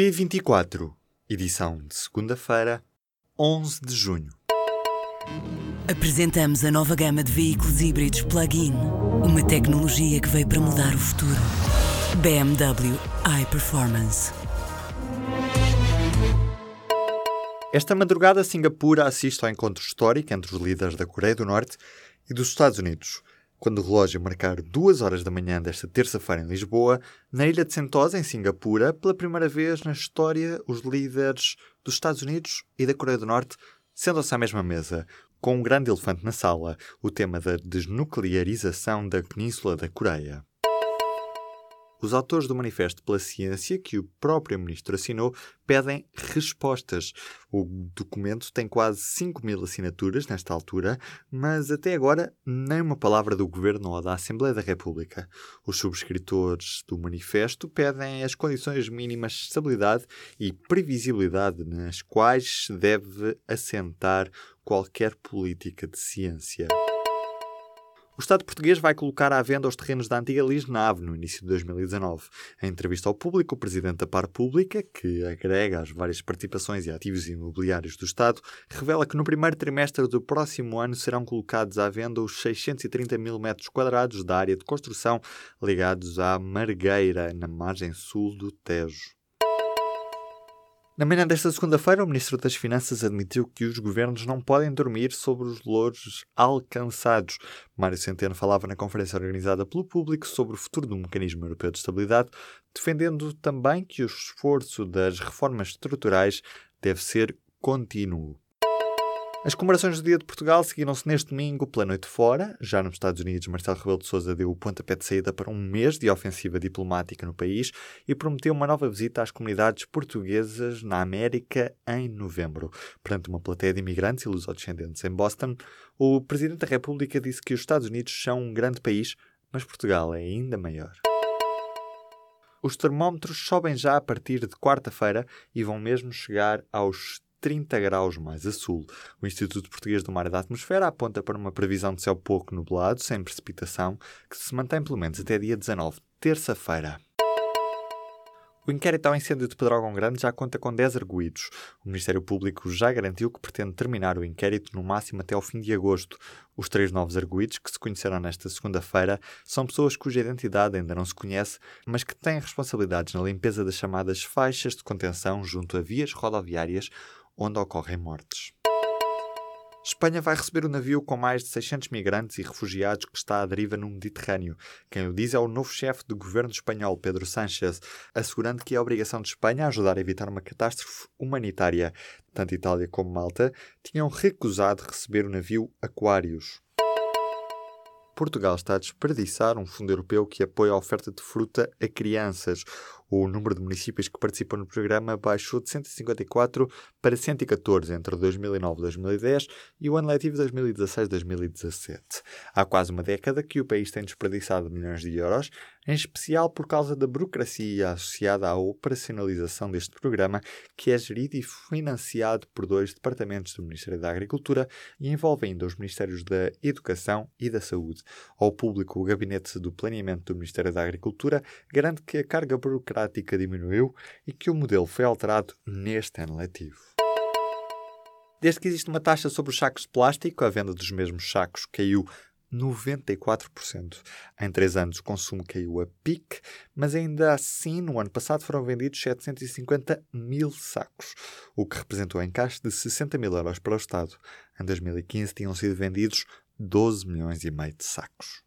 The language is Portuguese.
P24, edição de segunda-feira, 11 de junho. Apresentamos a nova gama de veículos híbridos plug-in. Uma tecnologia que veio para mudar o futuro. BMW iPerformance. Esta madrugada, Singapura assiste ao encontro histórico entre os líderes da Coreia do Norte e dos Estados Unidos. Quando o relógio marcar duas horas da manhã desta terça-feira em Lisboa, na ilha de Sentosa, em Singapura, pela primeira vez na história, os líderes dos Estados Unidos e da Coreia do Norte sentam-se à mesma mesa, com um grande elefante na sala, o tema da desnuclearização da Península da Coreia. Os autores do Manifesto pela Ciência, que o próprio ministro assinou, pedem respostas. O documento tem quase 5 mil assinaturas nesta altura, mas até agora nem uma palavra do governo ou da Assembleia da República. Os subscritores do manifesto pedem as condições mínimas de estabilidade e previsibilidade nas quais deve assentar qualquer política de ciência. O Estado português vai colocar à venda os terrenos da antiga Lisnave no início de 2019. Em entrevista ao público, o presidente da Par Pública, que agrega as várias participações e ativos imobiliários do Estado, revela que no primeiro trimestre do próximo ano serão colocados à venda os 630 mil metros quadrados da área de construção ligados à Margueira, na margem sul do Tejo. Na manhã desta segunda-feira, o Ministro das Finanças admitiu que os governos não podem dormir sobre os louros alcançados. Mário Centeno falava na conferência organizada pelo público sobre o futuro do Mecanismo Europeu de Estabilidade, defendendo também que o esforço das reformas estruturais deve ser contínuo. As comemorações do Dia de Portugal seguiram-se neste domingo pela noite fora. Já nos Estados Unidos, Marcelo Rebelo de Sousa deu o pontapé de saída para um mês de ofensiva diplomática no país e prometeu uma nova visita às comunidades portuguesas na América em novembro. Perante uma plateia de imigrantes e lusodescendentes em Boston, o Presidente da República disse que os Estados Unidos são um grande país, mas Portugal é ainda maior. Os termómetros sobem já a partir de quarta-feira e vão mesmo chegar aos 30 graus mais a sul. O Instituto Português do Mar e da Atmosfera aponta para uma previsão de céu pouco nublado, sem precipitação, que se mantém pelo menos até dia 19, terça-feira. O inquérito ao incêndio de Pedrógão Grande já conta com 10 arguídos. O Ministério Público já garantiu que pretende terminar o inquérito no máximo até ao fim de agosto. Os três novos arguídos, que se conheceram nesta segunda-feira, são pessoas cuja identidade ainda não se conhece, mas que têm responsabilidades na limpeza das chamadas faixas de contenção junto a vias rodoviárias onde ocorrem mortes. Espanha vai receber o navio com mais de 600 migrantes e refugiados que está à deriva no Mediterrâneo. Quem o diz é o novo chefe do governo espanhol, Pedro Sánchez, assegurando que é obrigação de Espanha ajudar a evitar uma catástrofe humanitária. Tanto Itália como Malta tinham recusado receber o navio Aquarius. Portugal está a desperdiçar um fundo europeu que apoia a oferta de fruta a crianças. O número de municípios que participam no programa baixou de 154 para 114 entre 2009 e 2010 e o ano letivo 2016-2017. Há quase uma década que o país tem desperdiçado milhões de euros, em especial por causa da burocracia associada à operacionalização deste programa, que é gerido e financiado por dois departamentos do Ministério da Agricultura e envolve ainda os Ministérios da Educação e da Saúde. Ao público, o Gabinete do Planeamento do Ministério da Agricultura garante que a carga burocrática diminuiu e que o modelo foi alterado neste ano letivo. Desde que existe uma taxa sobre os sacos de plástico, a venda dos mesmos sacos caiu 94%. Em três anos o consumo caiu a pique, mas ainda assim, no ano passado foram vendidos 750 mil sacos, o que representou um encaixe de 60 mil euros para o Estado. Em 2015 tinham sido vendidos 12 milhões e meio de sacos.